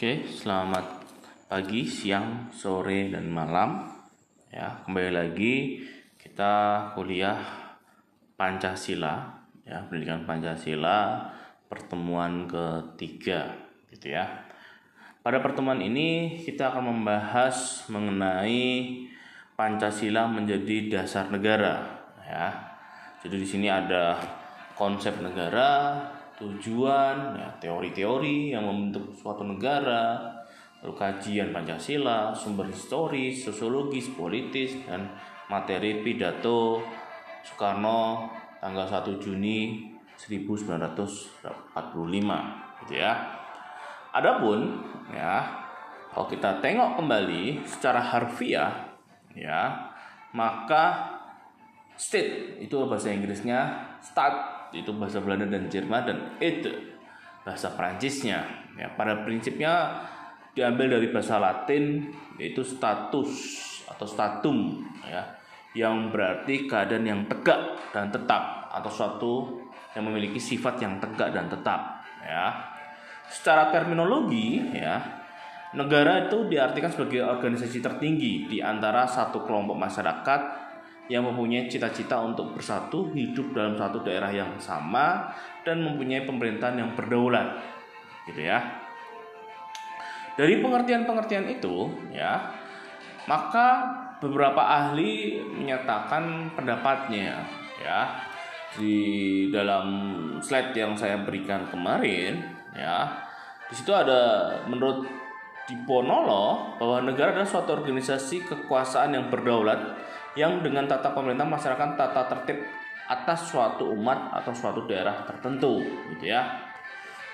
Oke, selamat pagi, siang, sore, dan malam. Ya, kembali lagi kita kuliah Pancasila, ya, pendidikan Pancasila, pertemuan ketiga, gitu ya. Pada pertemuan ini kita akan membahas mengenai Pancasila menjadi dasar negara, ya. Jadi di sini ada konsep negara, tujuan, ya, teori-teori yang membentuk suatu negara, lalu kajian Pancasila, sumber historis, sosiologis, politis, dan materi pidato Soekarno tanggal 1 Juni 1945 gitu ya. Adapun ya kalau kita tengok kembali secara harfiah ya maka state itu bahasa Inggrisnya start itu bahasa Belanda dan Jerman dan itu bahasa Prancisnya ya pada prinsipnya diambil dari bahasa Latin yaitu status atau statum ya yang berarti keadaan yang tegak dan tetap atau suatu yang memiliki sifat yang tegak dan tetap ya. Secara terminologi ya negara itu diartikan sebagai organisasi tertinggi di antara satu kelompok masyarakat yang mempunyai cita-cita untuk bersatu hidup dalam satu daerah yang sama dan mempunyai pemerintahan yang berdaulat. Gitu ya. Dari pengertian-pengertian itu ya maka beberapa ahli menyatakan pendapatnya ya. Di dalam slide yang saya berikan kemarin ya di situ ada menurut Diponolo bahwa negara adalah suatu organisasi kekuasaan yang berdaulat yang dengan tata pemerintah masyarakat tata tertib atas suatu umat atau suatu daerah tertentu gitu ya.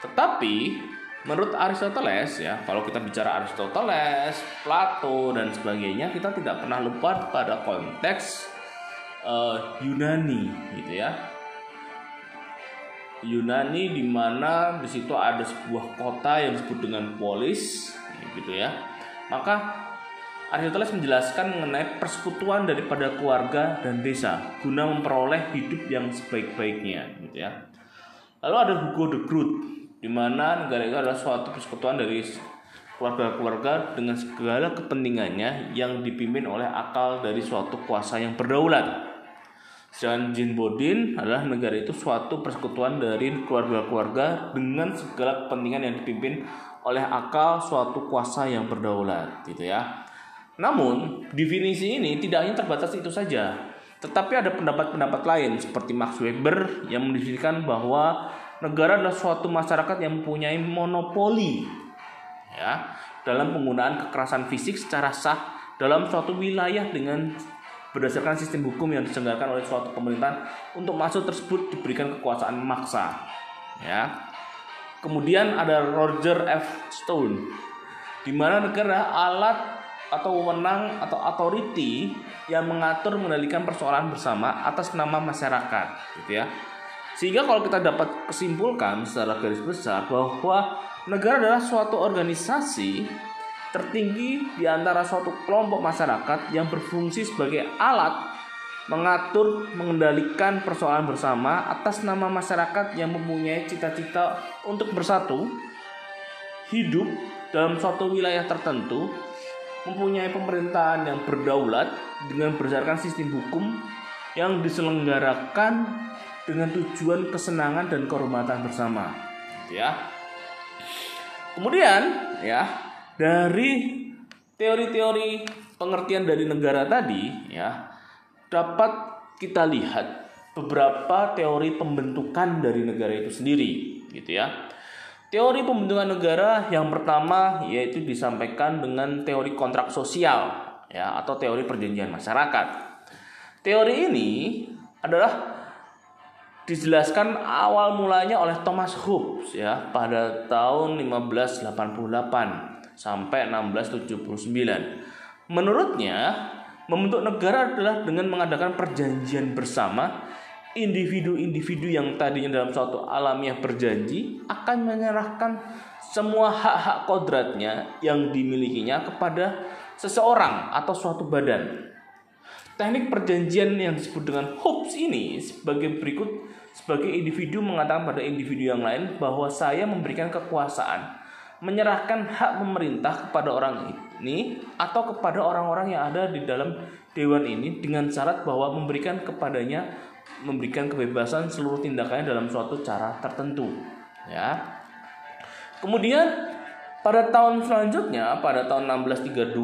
Tetapi menurut Aristoteles ya, kalau kita bicara Aristoteles, Plato dan sebagainya, kita tidak pernah lupa pada konteks uh, Yunani gitu ya. Yunani di mana di situ ada sebuah kota yang disebut dengan polis gitu ya. Maka Aristoteles menjelaskan mengenai persekutuan daripada keluarga dan desa guna memperoleh hidup yang sebaik-baiknya gitu ya. Lalu ada Hugo de Groot di mana negara itu adalah suatu persekutuan dari keluarga-keluarga dengan segala kepentingannya yang dipimpin oleh akal dari suatu kuasa yang berdaulat. Sedangkan Jin Bodin adalah negara itu suatu persekutuan dari keluarga-keluarga dengan segala kepentingan yang dipimpin oleh akal suatu kuasa yang berdaulat gitu ya. Namun, definisi ini tidak hanya terbatas itu saja, tetapi ada pendapat-pendapat lain seperti Max Weber yang mendefinisikan bahwa negara adalah suatu masyarakat yang mempunyai monopoli ya dalam penggunaan kekerasan fisik secara sah dalam suatu wilayah dengan berdasarkan sistem hukum yang diselenggarakan oleh suatu pemerintahan untuk masuk tersebut diberikan kekuasaan maksa ya. Kemudian ada Roger F. Stone di mana negara alat atau wewenang atau authority yang mengatur mengendalikan persoalan bersama atas nama masyarakat gitu ya. Sehingga kalau kita dapat kesimpulkan secara garis besar bahwa negara adalah suatu organisasi tertinggi di antara suatu kelompok masyarakat yang berfungsi sebagai alat mengatur mengendalikan persoalan bersama atas nama masyarakat yang mempunyai cita-cita untuk bersatu hidup dalam suatu wilayah tertentu mempunyai pemerintahan yang berdaulat dengan berdasarkan sistem hukum yang diselenggarakan dengan tujuan kesenangan dan kehormatan bersama. Ya. Kemudian ya dari teori-teori pengertian dari negara tadi ya dapat kita lihat beberapa teori pembentukan dari negara itu sendiri gitu ya Teori pembentukan negara yang pertama yaitu disampaikan dengan teori kontrak sosial ya atau teori perjanjian masyarakat. Teori ini adalah dijelaskan awal mulanya oleh Thomas Hobbes ya pada tahun 1588 sampai 1679. Menurutnya, membentuk negara adalah dengan mengadakan perjanjian bersama individu-individu yang tadinya dalam suatu alamiah berjanji akan menyerahkan semua hak-hak kodratnya yang dimilikinya kepada seseorang atau suatu badan. Teknik perjanjian yang disebut dengan Hobbes ini sebagai berikut sebagai individu mengatakan pada individu yang lain bahwa saya memberikan kekuasaan menyerahkan hak memerintah kepada orang ini atau kepada orang-orang yang ada di dalam dewan ini dengan syarat bahwa memberikan kepadanya memberikan kebebasan seluruh tindakannya dalam suatu cara tertentu ya. Kemudian pada tahun selanjutnya pada tahun 1632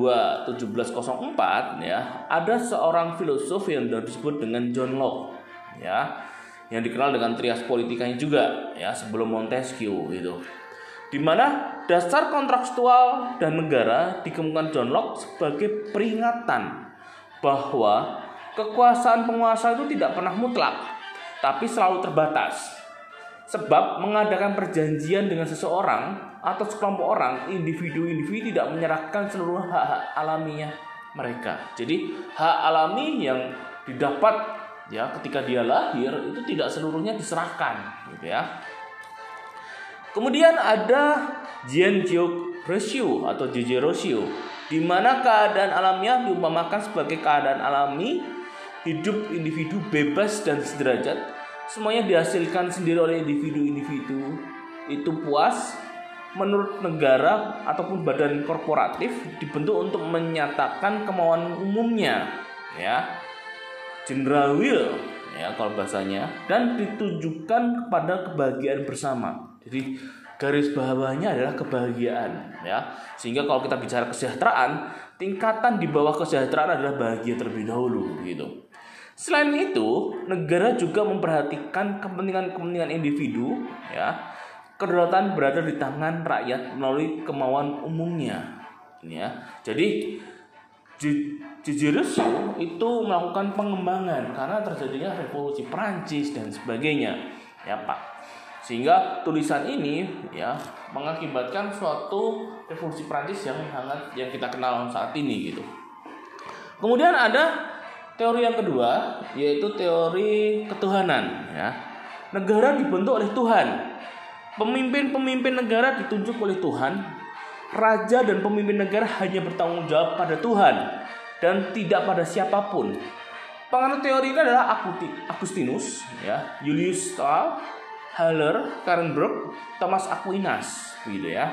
1704 ya ada seorang filosof yang disebut dengan John Locke ya yang dikenal dengan trias politikanya juga ya sebelum Montesquieu itu di mana dasar kontrakstual dan negara dikemukakan John Locke sebagai peringatan bahwa kekuasaan penguasa itu tidak pernah mutlak, tapi selalu terbatas. Sebab mengadakan perjanjian dengan seseorang atau sekelompok orang, individu-individu tidak menyerahkan seluruh hak-hak alaminya mereka. Jadi hak alami yang didapat ya ketika dia lahir itu tidak seluruhnya diserahkan, gitu ya. Kemudian ada Jianjiu ratio atau JJ ratio di mana keadaan alamiah diumpamakan sebagai keadaan alami hidup individu bebas dan sederajat semuanya dihasilkan sendiri oleh individu-individu itu puas menurut negara ataupun badan korporatif dibentuk untuk menyatakan kemauan umumnya ya general will ya kalau bahasanya dan ditujukan kepada kebahagiaan bersama jadi garis bawahnya adalah kebahagiaan ya. Sehingga kalau kita bicara kesejahteraan, tingkatan di bawah kesejahteraan adalah bahagia terlebih dahulu gitu. Selain itu, negara juga memperhatikan kepentingan-kepentingan individu ya. Kedaulatan berada di tangan rakyat melalui kemauan umumnya ya. Jadi Jijirusu itu melakukan pengembangan karena terjadinya revolusi Prancis dan sebagainya ya Pak sehingga tulisan ini ya mengakibatkan suatu revolusi Prancis yang sangat yang kita kenal saat ini gitu. Kemudian ada teori yang kedua yaitu teori ketuhanan ya. Negara dibentuk oleh Tuhan. Pemimpin-pemimpin negara ditunjuk oleh Tuhan. Raja dan pemimpin negara hanya bertanggung jawab pada Tuhan dan tidak pada siapa pun. Penganut teori ini adalah Agustinus ya, Julius Stahl Haller, Karenberg, Thomas Aquinas, gitu ya.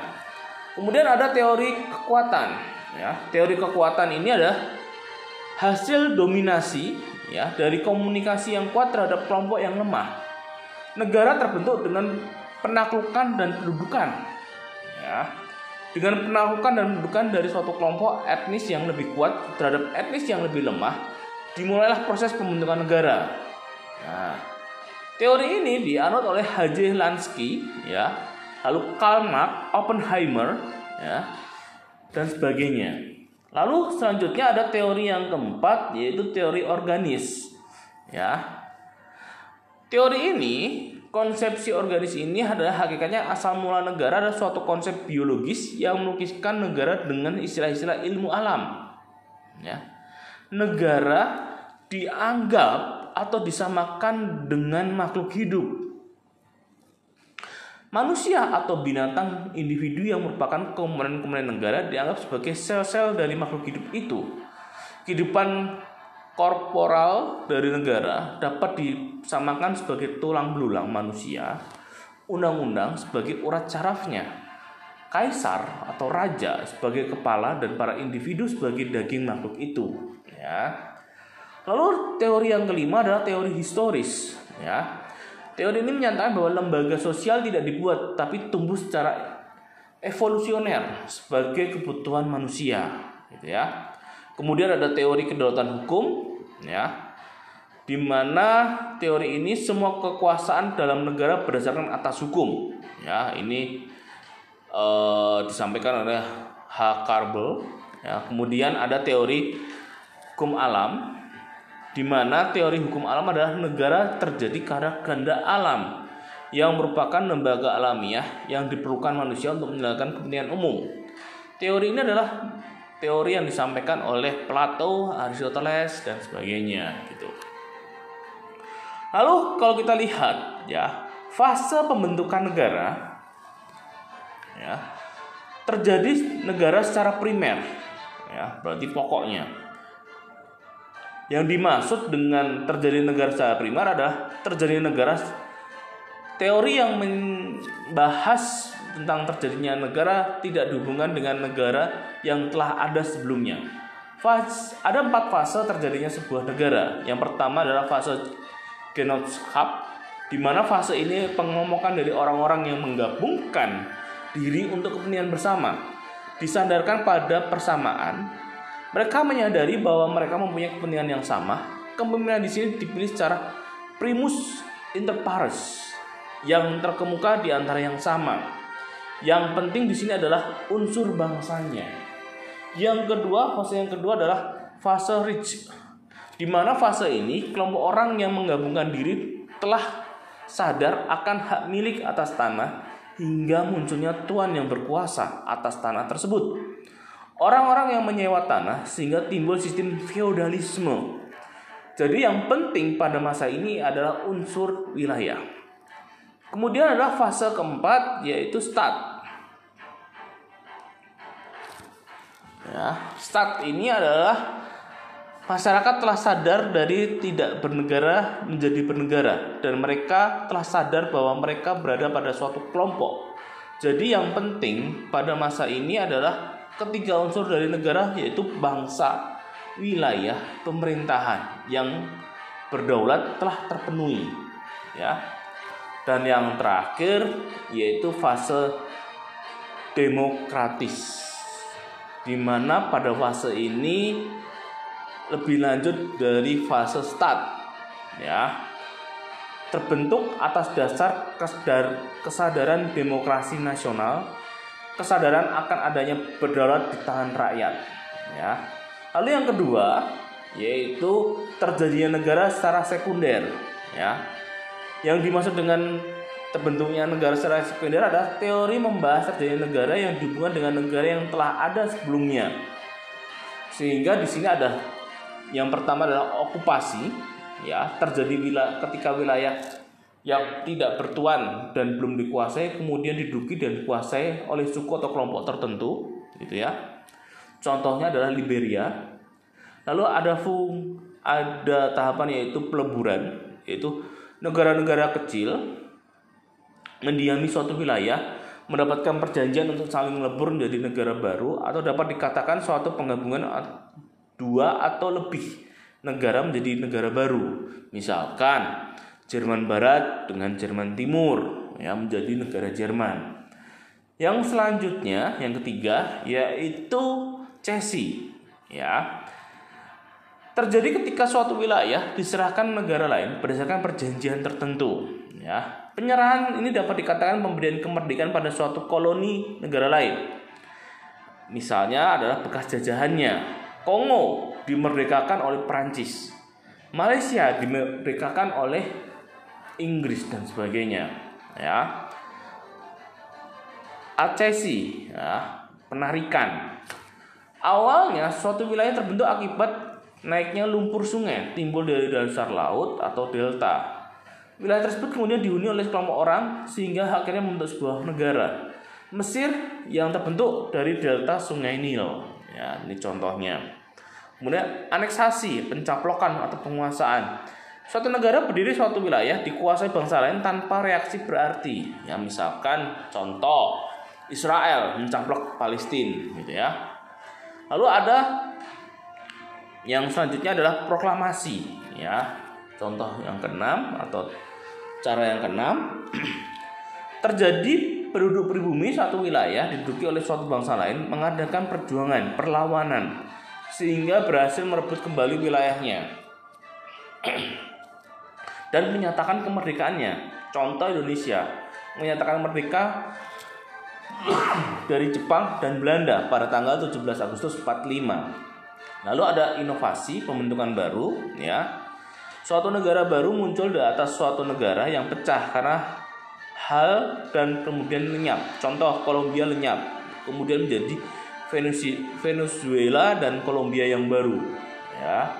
Kemudian ada teori kekuatan, ya. Teori kekuatan ini adalah hasil dominasi ya dari komunikasi yang kuat terhadap kelompok yang lemah. Negara terbentuk dengan penaklukan dan pendudukan, ya. Dengan penaklukan dan pendudukan dari suatu kelompok etnis yang lebih kuat terhadap etnis yang lebih lemah, dimulailah proses pembentukan negara. Nah, Teori ini dianut oleh H.J. Lansky, ya, lalu Karl Marx, Oppenheimer, ya, dan sebagainya. Lalu selanjutnya ada teori yang keempat yaitu teori organis. Ya. Teori ini, konsepsi organis ini adalah hakikatnya asal mula negara adalah suatu konsep biologis yang melukiskan negara dengan istilah-istilah ilmu alam. Ya. Negara dianggap atau disamakan dengan makhluk hidup. Manusia atau binatang individu yang merupakan komponen-komponen negara dianggap sebagai sel-sel dari makhluk hidup itu. Kehidupan korporal dari negara dapat disamakan sebagai tulang belulang manusia, undang-undang sebagai urat sarafnya, kaisar atau raja sebagai kepala dan para individu sebagai daging makhluk itu. Ya. Lalu teori yang kelima adalah teori historis, ya. Teori ini menyatakan bahwa lembaga sosial tidak dibuat tapi tumbuh secara evolusioner sebagai kebutuhan manusia, gitu ya. Kemudian ada teori kedaulatan hukum, ya. Di mana teori ini semua kekuasaan dalam negara berdasarkan atas hukum, ya. Ini uh, disampaikan oleh H. Carbel, ya. Kemudian ada teori hukum alam, di mana teori hukum alam adalah negara terjadi karena kehendak alam yang merupakan lembaga alamiah yang diperlukan manusia untuk menjalankan kepentingan umum. Teori ini adalah teori yang disampaikan oleh Plato, Aristoteles dan sebagainya gitu. Lalu kalau kita lihat ya, fase pembentukan negara ya terjadi negara secara primer ya, berarti pokoknya yang dimaksud dengan terjadi negara secara primer adalah terjadi negara teori yang membahas tentang terjadinya negara tidak dihubungkan dengan negara yang telah ada sebelumnya. Fase, ada empat fase terjadinya sebuah negara. Yang pertama adalah fase genotype, di mana fase ini pengomokan dari orang-orang yang menggabungkan diri untuk kepentingan bersama, disandarkan pada persamaan. Mereka menyadari bahwa mereka mempunyai kepentingan yang sama. Kepemimpinan di sini dipilih secara primus inter pares yang terkemuka di antara yang sama. Yang penting di sini adalah unsur bangsanya. Yang kedua, fase yang kedua adalah fase rich. Di mana fase ini kelompok orang yang menggabungkan diri telah sadar akan hak milik atas tanah hingga munculnya tuan yang berkuasa atas tanah tersebut. Orang-orang yang menyewa tanah sehingga timbul sistem feodalisme. Jadi yang penting pada masa ini adalah unsur wilayah. Kemudian adalah fase keempat yaitu start. Ya, start ini adalah masyarakat telah sadar dari tidak bernegara menjadi bernegara dan mereka telah sadar bahwa mereka berada pada suatu kelompok. Jadi yang penting pada masa ini adalah ketiga unsur dari negara yaitu bangsa, wilayah, pemerintahan yang berdaulat telah terpenuhi. Ya, dan yang terakhir yaitu fase demokratis di mana pada fase ini lebih lanjut dari fase start ya terbentuk atas dasar kesadaran demokrasi nasional kesadaran akan adanya berdaulat di tangan rakyat ya. Lalu yang kedua yaitu terjadinya negara secara sekunder ya. Yang dimaksud dengan terbentuknya negara secara sekunder adalah teori membahas terjadinya negara yang dihubungkan dengan negara yang telah ada sebelumnya. Sehingga di sini ada yang pertama adalah okupasi, ya. Terjadi wilayah, ketika wilayah yang tidak bertuan dan belum dikuasai kemudian diduki dan dikuasai oleh suku atau kelompok tertentu, gitu ya. Contohnya adalah Liberia. Lalu ada fung, ada tahapan yaitu peleburan, yaitu negara-negara kecil mendiami suatu wilayah mendapatkan perjanjian untuk saling melebur menjadi negara baru atau dapat dikatakan suatu penggabungan dua atau lebih negara menjadi negara baru. Misalkan Jerman Barat dengan Jerman Timur ya menjadi negara Jerman. Yang selanjutnya, yang ketiga yaitu cesi ya terjadi ketika suatu wilayah diserahkan negara lain berdasarkan perjanjian tertentu. Ya, penyerahan ini dapat dikatakan pemberian kemerdekaan pada suatu koloni negara lain. Misalnya adalah bekas jajahannya. Kongo dimerdekakan oleh Prancis. Malaysia dimerdekakan oleh Inggris dan sebagainya. Ya. Acesi, ya, penarikan. Awalnya suatu wilayah terbentuk akibat naiknya lumpur sungai timbul dari dasar laut atau delta. Wilayah tersebut kemudian dihuni oleh kelompok orang sehingga akhirnya membentuk sebuah negara. Mesir yang terbentuk dari delta sungai Nil. Ya, ini contohnya. Kemudian aneksasi, pencaplokan atau penguasaan. Suatu negara berdiri suatu wilayah dikuasai bangsa lain tanpa reaksi berarti. Ya, misalkan contoh Israel mencaplok Palestina gitu ya. Lalu ada yang selanjutnya adalah proklamasi ya. Contoh yang keenam atau cara yang keenam terjadi penduduk pribumi satu wilayah diduduki oleh suatu bangsa lain mengadakan perjuangan, perlawanan sehingga berhasil merebut kembali wilayahnya dan menyatakan kemerdekaannya. Contoh Indonesia menyatakan merdeka dari Jepang dan Belanda pada tanggal 17 Agustus 45. Lalu ada inovasi pembentukan baru ya. Suatu negara baru muncul di atas suatu negara yang pecah karena hal dan kemudian lenyap. Contoh Kolombia lenyap, kemudian menjadi Venezuela dan Kolombia yang baru ya.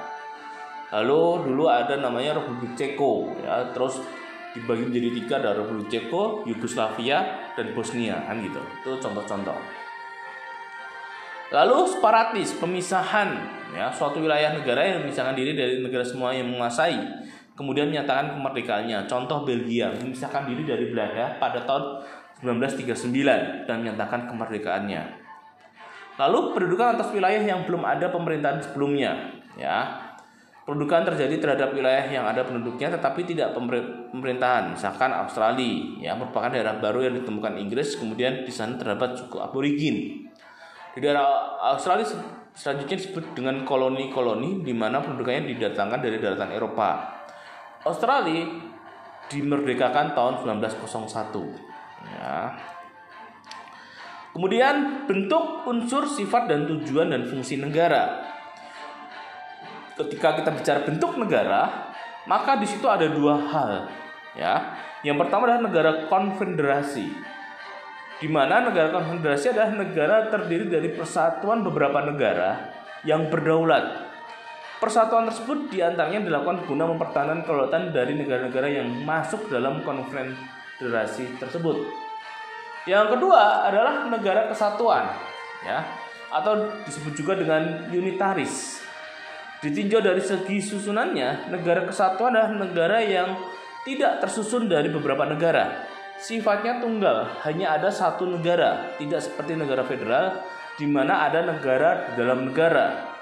Lalu dulu ada namanya Republik Ceko ya, terus dibagi menjadi tiga ada Republik Ceko, Yugoslavia dan Bosnia kan gitu. Itu contoh-contoh. Lalu separatis, pemisahan ya suatu wilayah negara yang memisahkan diri dari negara semua yang menguasai kemudian menyatakan kemerdekaannya. Contoh Belgia memisahkan diri dari Belanda pada tahun 1939 dan menyatakan kemerdekaannya. Lalu pendudukan atas wilayah yang belum ada pemerintahan sebelumnya, ya. Pendudukan terjadi terhadap wilayah yang ada penduduknya tetapi tidak pemerintahan, misalkan Australia, ya merupakan daerah baru yang ditemukan Inggris, kemudian di sana terdapat suku aborigin. Di daerah Australia selanjutnya disebut dengan koloni-koloni di mana pendudukannya didatangkan dari daratan Eropa. Australia dimerdekakan tahun 1901 ya. Kemudian bentuk unsur sifat dan tujuan dan fungsi negara. Ketika kita bicara bentuk negara, maka di situ ada dua hal, ya. Yang pertama adalah negara konfederasi. Di mana negara konfederasi adalah negara terdiri dari persatuan beberapa negara yang berdaulat. Persatuan tersebut di antaranya dilakukan guna mempertahankan kedaulatan dari negara-negara yang masuk dalam konfederasi federasi tersebut. Yang kedua adalah negara kesatuan, ya, atau disebut juga dengan unitaris. Ditinjau dari segi susunannya, negara kesatuan adalah negara yang tidak tersusun dari beberapa negara. Sifatnya tunggal, hanya ada satu negara, tidak seperti negara federal di mana ada negara dalam negara.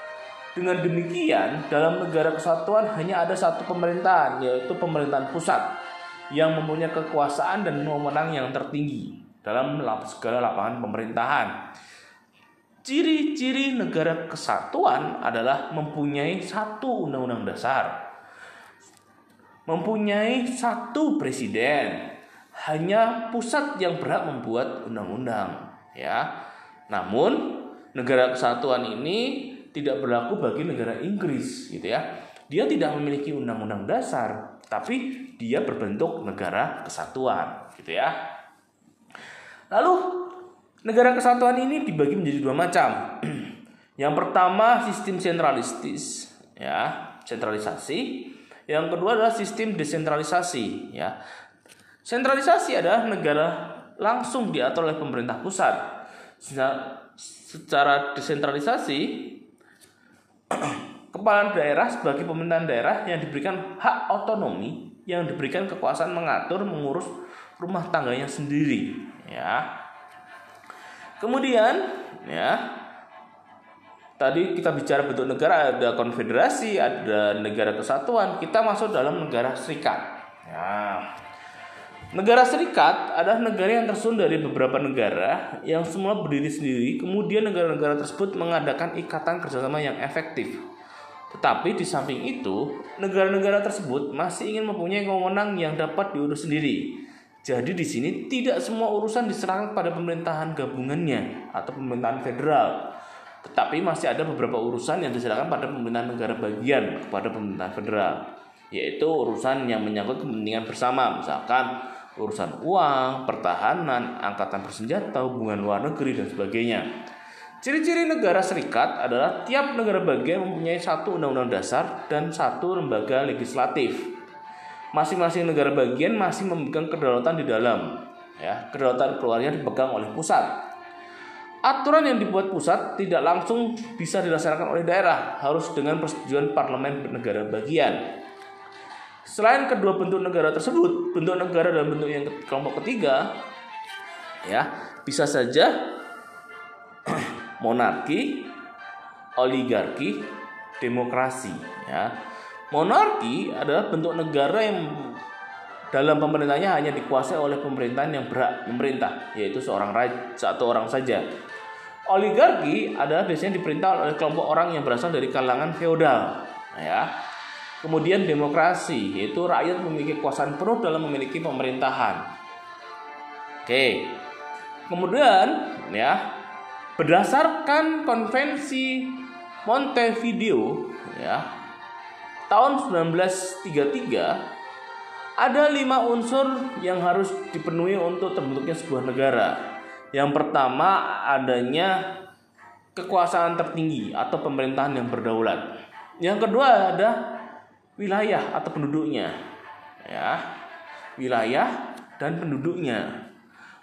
Dengan demikian, dalam negara kesatuan hanya ada satu pemerintahan, yaitu pemerintahan pusat yang mempunyai kekuasaan dan wewenang yang tertinggi dalam segala lapangan pemerintahan. Ciri-ciri negara kesatuan adalah mempunyai satu undang-undang dasar, mempunyai satu presiden, hanya pusat yang berhak membuat undang-undang, ya. Namun negara kesatuan ini tidak berlaku bagi negara Inggris, gitu ya. Dia tidak memiliki undang-undang dasar, tapi dia berbentuk negara kesatuan, gitu ya. Lalu negara kesatuan ini dibagi menjadi dua macam. Yang pertama sistem sentralistis, ya, sentralisasi. Yang kedua adalah sistem desentralisasi, ya. Sentralisasi adalah negara langsung diatur oleh pemerintah pusat. Secara desentralisasi kepala daerah sebagai pemerintahan daerah yang diberikan hak otonomi yang diberikan kekuasaan mengatur mengurus rumah tangganya sendiri ya kemudian ya tadi kita bicara bentuk negara ada konfederasi ada negara kesatuan kita masuk dalam negara serikat. Ya. Negara serikat adalah negara yang tersusun dari beberapa negara yang semua berdiri sendiri, kemudian negara-negara tersebut mengadakan ikatan kerjasama yang efektif. Tetapi di samping itu, negara-negara tersebut masih ingin mempunyai kewenangan yang dapat diurus sendiri. Jadi di sini tidak semua urusan diserahkan pada pemerintahan gabungannya atau pemerintahan federal. Tetapi masih ada beberapa urusan yang diserahkan pada pemerintahan negara bagian kepada pemerintahan federal, yaitu urusan yang menyangkut kepentingan bersama, misalkan urusan uang, pertahanan, angkatan bersenjata, hubungan luar negeri dan sebagainya. Ciri-ciri negara serikat adalah tiap negara bagian mempunyai satu undang-undang dasar dan satu lembaga legislatif. Masing-masing negara bagian masih memegang kedaulatan di dalam. Ya, kedaulatan keluarnya dipegang oleh pusat. Aturan yang dibuat pusat tidak langsung bisa dilaksanakan oleh daerah, harus dengan persetujuan parlemen negara bagian. Selain kedua bentuk negara tersebut, bentuk negara dan bentuk yang kelompok ketiga, ya bisa saja monarki, oligarki, demokrasi ya. Monarki adalah bentuk negara yang dalam pemerintahnya hanya dikuasai oleh pemerintahan yang berhak memerintah, yaitu seorang raja, satu orang saja. Oligarki adalah biasanya diperintah oleh kelompok orang yang berasal dari kalangan feodal, ya. Kemudian demokrasi, yaitu rakyat memiliki kekuasaan penuh dalam memiliki pemerintahan. Oke. Kemudian, ya, Berdasarkan konvensi Montevideo ya, tahun 1933 ada lima unsur yang harus dipenuhi untuk terbentuknya sebuah negara. Yang pertama adanya kekuasaan tertinggi atau pemerintahan yang berdaulat. Yang kedua ada wilayah atau penduduknya. Ya. Wilayah dan penduduknya.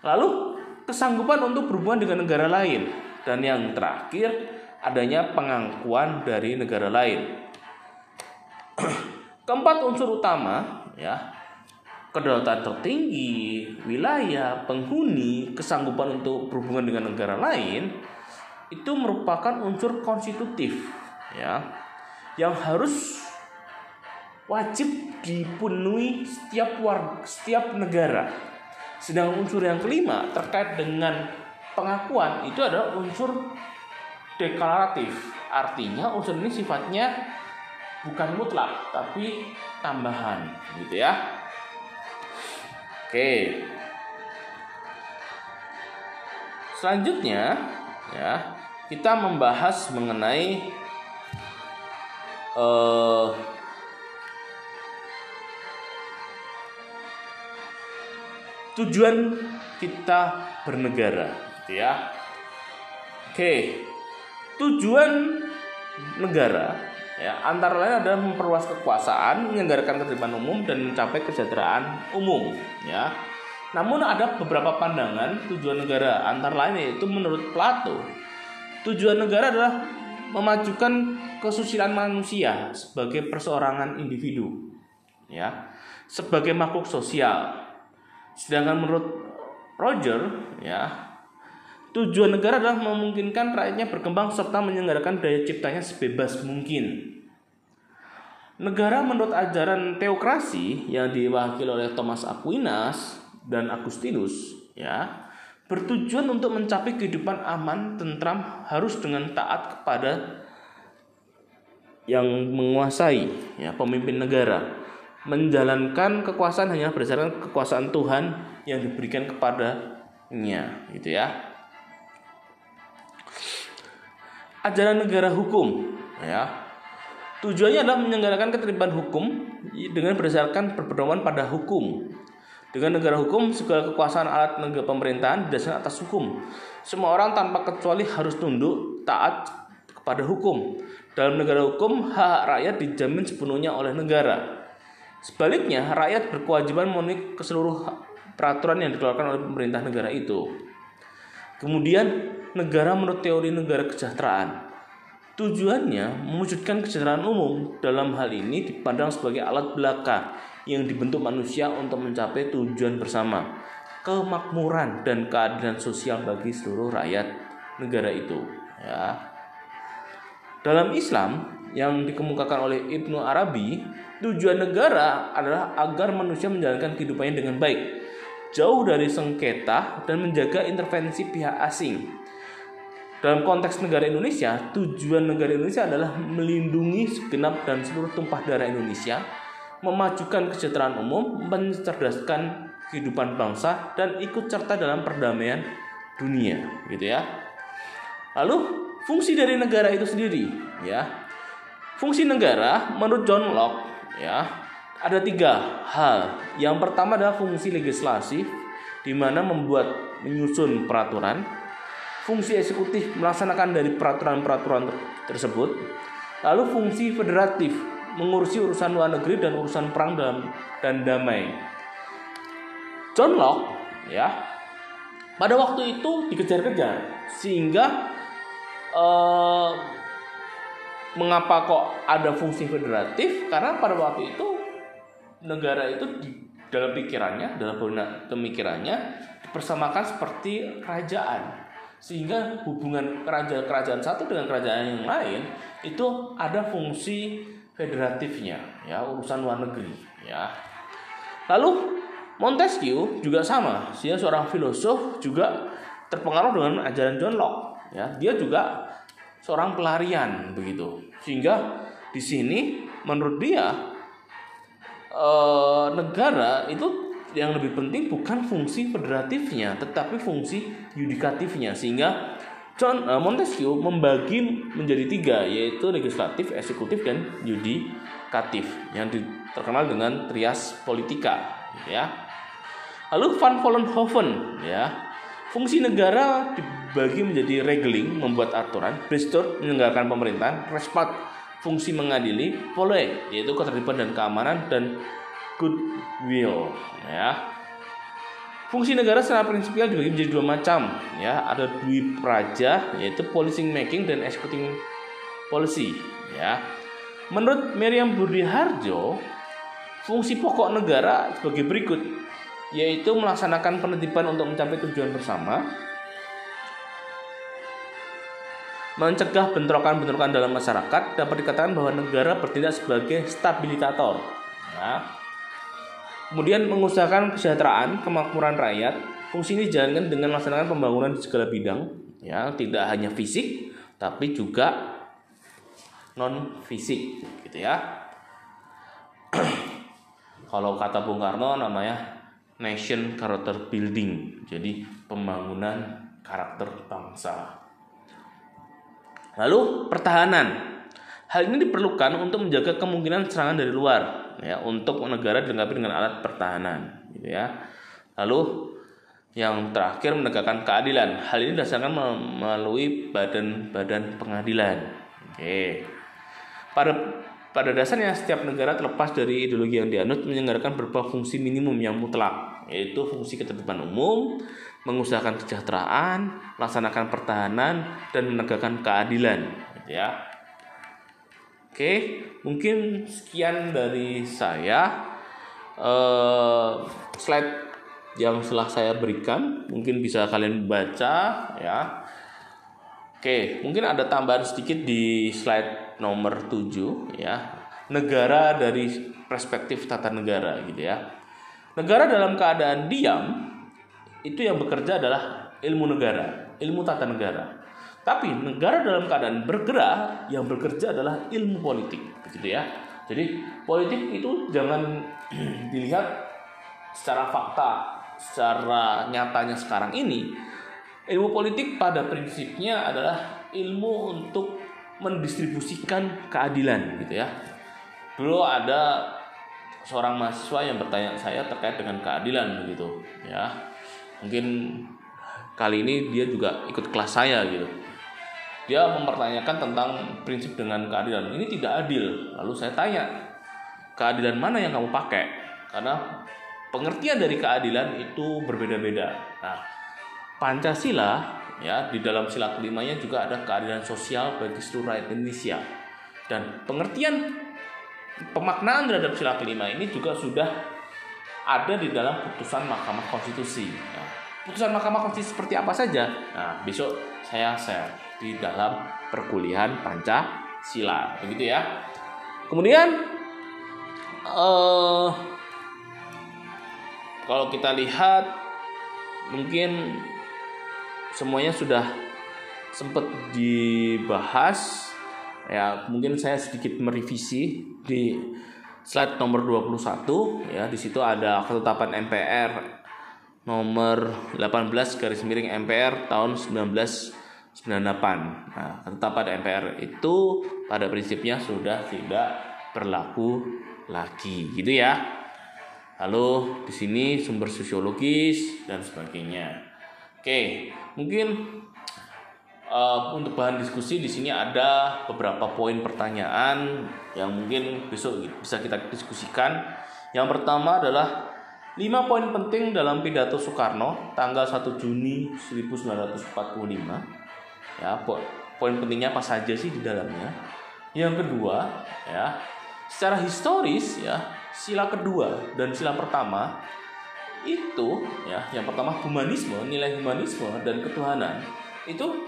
Lalu kesanggupan untuk berhubungan dengan negara lain. Dan yang terakhir, adanya pengakuan dari negara lain. Keempat unsur utama ya kedaulatan tertinggi, wilayah, penghuni, kesanggupan untuk berhubungan dengan negara lain itu merupakan unsur konstitutif ya yang harus wajib dipenuhi setiap warga, setiap negara. Sedang unsur yang kelima terkait dengan pengakuan itu adalah unsur deklaratif. Artinya unsur ini sifatnya bukan mutlak tapi tambahan gitu ya. Oke. Selanjutnya ya, kita membahas mengenai uh, tujuan kita bernegara, gitu ya. Oke. Tujuan negara ya antara lain adalah memperluas kekuasaan, menyelenggarakan ketertiban umum dan mencapai kesejahteraan umum ya. Namun ada beberapa pandangan tujuan negara antara lain yaitu menurut Plato tujuan negara adalah memajukan kesusilaan manusia sebagai perseorangan individu ya sebagai makhluk sosial. Sedangkan menurut Roger ya Tujuan negara adalah memungkinkan rakyatnya berkembang serta menyelenggarakan daya ciptanya sebebas mungkin. Negara menurut ajaran teokrasi yang diwakili oleh Thomas Aquinas dan Agustinus ya bertujuan untuk mencapai kehidupan aman, tentram harus dengan taat kepada yang menguasai ya pemimpin negara menjalankan kekuasaan hanya berdasarkan kekuasaan Tuhan yang diberikan kepadanya gitu ya ajaran negara hukum ya. Tujuannya adalah menyelenggarakan ketertiban hukum dengan berdasarkan berpedoman pada hukum. Dengan negara hukum segala kekuasaan alat negara pemerintahan berdasarkan atas hukum. Semua orang tanpa kecuali harus tunduk taat kepada hukum. Dalam negara hukum hak rakyat dijamin sepenuhnya oleh negara. Sebaliknya rakyat berkewajiban memenuhi ke seluruh peraturan yang dikeluarkan oleh pemerintah negara itu. Kemudian negara menurut teori negara kesejahteraan. Tujuannya mewujudkan kesejahteraan umum dalam hal ini dipandang sebagai alat belaka yang dibentuk manusia untuk mencapai tujuan bersama, kemakmuran dan keadilan sosial bagi seluruh rakyat negara itu. Ya. Dalam Islam yang dikemukakan oleh Ibnu Arabi, tujuan negara adalah agar manusia menjalankan kehidupannya dengan baik, jauh dari sengketa dan menjaga intervensi pihak asing dalam konteks negara Indonesia, tujuan negara Indonesia adalah melindungi segenap dan seluruh tumpah darah Indonesia, memajukan kesejahteraan umum, mencerdaskan kehidupan bangsa dan ikut serta dalam perdamaian dunia, gitu ya. Lalu fungsi dari negara itu sendiri, ya. Fungsi negara menurut John Locke, ya, ada tiga hal. Yang pertama adalah fungsi legislasi, di mana membuat menyusun peraturan fungsi eksekutif melaksanakan dari peraturan-peraturan tersebut, lalu fungsi federatif mengurusi urusan luar negeri dan urusan perang dan, dan damai. John Locke ya pada waktu itu dikejar-kejar sehingga eh, mengapa kok ada fungsi federatif karena pada waktu itu negara itu di dalam pikirannya dalam pemikirannya dipersamakan seperti kerajaan sehingga hubungan kerajaan-kerajaan satu dengan kerajaan yang lain itu ada fungsi federatifnya ya urusan luar negeri ya. Lalu Montesquieu juga sama. Dia seorang filosof juga terpengaruh dengan ajaran John Locke ya. Dia juga seorang pelarian begitu. Sehingga di sini menurut dia eh, negara itu yang lebih penting bukan fungsi federatifnya tetapi fungsi yudikatifnya sehingga John uh, Montesquieu membagi menjadi tiga yaitu legislatif, eksekutif dan yudikatif yang terkenal dengan trias politika ya. Lalu Van Vollenhoven ya. Fungsi negara dibagi menjadi regling membuat aturan, Bristol menyelenggarakan pemerintahan, Respect fungsi mengadili, Pole yaitu ketertiban dan keamanan dan goodwill ya. Fungsi negara secara prinsipil dibagi menjadi dua macam ya, ada dwi praja yaitu policy making dan executing policy ya. Menurut Miriam Budi Harjo, Fungsi pokok negara sebagai berikut, yaitu melaksanakan penertiban untuk mencapai tujuan bersama, mencegah bentrokan-bentrokan dalam masyarakat, dapat dikatakan bahwa negara bertindak sebagai stabilitator. Nah, kemudian mengusahakan kesejahteraan, kemakmuran rakyat. Fungsi ini dijalankan dengan melaksanakan pembangunan di segala bidang, ya, tidak hanya fisik, tapi juga non fisik, gitu ya. Kalau kata Bung Karno namanya nation character building. Jadi pembangunan karakter bangsa. Lalu pertahanan. Hal ini diperlukan untuk menjaga kemungkinan serangan dari luar ya untuk negara dilengkapi dengan alat pertahanan gitu ya. Lalu yang terakhir menegakkan keadilan. Hal ini didasarkan melalui badan-badan pengadilan. Oke. Pada pada dasarnya setiap negara terlepas dari ideologi yang dianut menyelenggarakan beberapa fungsi minimum yang mutlak, yaitu fungsi ketertiban umum, mengusahakan kesejahteraan, melaksanakan pertahanan dan menegakkan keadilan, gitu ya. Oke, mungkin sekian dari saya. Uh, slide yang telah saya berikan mungkin bisa kalian baca ya. Oke, mungkin ada tambahan sedikit di slide nomor 7 ya. Negara dari perspektif tata negara gitu ya. Negara dalam keadaan diam itu yang bekerja adalah ilmu negara, ilmu tata negara. Tapi negara dalam keadaan bergerak yang bekerja adalah ilmu politik, begitu ya. Jadi politik itu jangan dilihat secara fakta, secara nyatanya sekarang ini. Ilmu politik pada prinsipnya adalah ilmu untuk mendistribusikan keadilan gitu ya. Dulu ada seorang mahasiswa yang bertanya saya terkait dengan keadilan begitu ya. Mungkin kali ini dia juga ikut kelas saya gitu. Dia mempertanyakan tentang prinsip dengan keadilan. Ini tidak adil. Lalu saya tanya, keadilan mana yang kamu pakai? Karena pengertian dari keadilan itu berbeda-beda. Nah, Pancasila ya di dalam sila kelimanya juga ada keadilan sosial bagi seluruh rakyat Indonesia dan pengertian pemaknaan terhadap sila kelima ini juga sudah ada di dalam putusan Mahkamah Konstitusi. Nah, putusan Mahkamah Konstitusi seperti apa saja? Nah, besok saya share di dalam perkuliahan Pancasila, begitu ya. Kemudian uh, kalau kita lihat mungkin semuanya sudah sempat dibahas. Ya mungkin saya sedikit merevisi di slide nomor 21 ya di situ ada ketetapan MPR nomor 18 garis miring MPR tahun 1998 nah ketetapan MPR itu pada prinsipnya sudah tidak berlaku lagi gitu ya lalu di sini sumber sosiologis dan sebagainya oke Mungkin uh, untuk bahan diskusi di sini ada beberapa poin pertanyaan yang mungkin besok bisa kita diskusikan. Yang pertama adalah 5 poin penting dalam pidato Soekarno tanggal 1 Juni 1945. Ya, poin pentingnya apa saja sih di dalamnya? Yang kedua, ya, secara historis ya, sila kedua dan sila pertama itu ya yang pertama humanisme nilai humanisme dan ketuhanan itu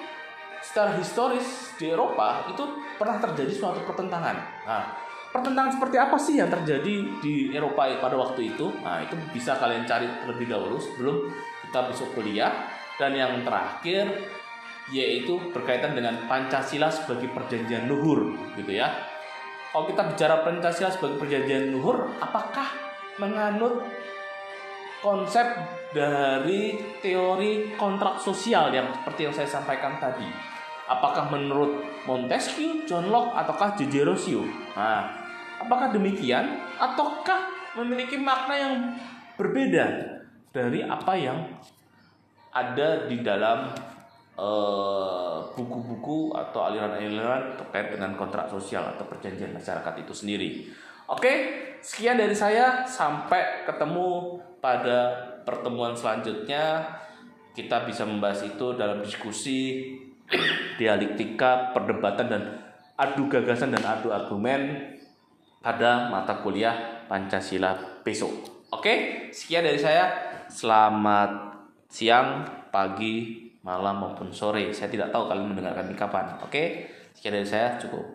secara historis di Eropa itu pernah terjadi suatu pertentangan. Nah pertentangan seperti apa sih yang terjadi di Eropa pada waktu itu? Nah itu bisa kalian cari terlebih dahulu sebelum kita besok kuliah. Dan yang terakhir yaitu berkaitan dengan Pancasila sebagai perjanjian luhur gitu ya kalau kita bicara Pancasila sebagai perjanjian luhur apakah menganut konsep dari teori kontrak sosial yang seperti yang saya sampaikan tadi. Apakah menurut Montesquieu, John Locke, ataukah J.J. Rousseau? Nah, apakah demikian? Ataukah memiliki makna yang berbeda dari apa yang ada di dalam buku-buku uh, atau aliran-aliran terkait dengan kontrak sosial atau perjanjian masyarakat itu sendiri? Oke, sekian dari saya. Sampai ketemu pada pertemuan selanjutnya kita bisa membahas itu dalam diskusi dialektika, perdebatan dan adu gagasan dan adu argumen pada mata kuliah Pancasila besok. Oke, sekian dari saya. Selamat siang, pagi, malam maupun sore. Saya tidak tahu kalian mendengarkan ini kapan. Oke, sekian dari saya cukup.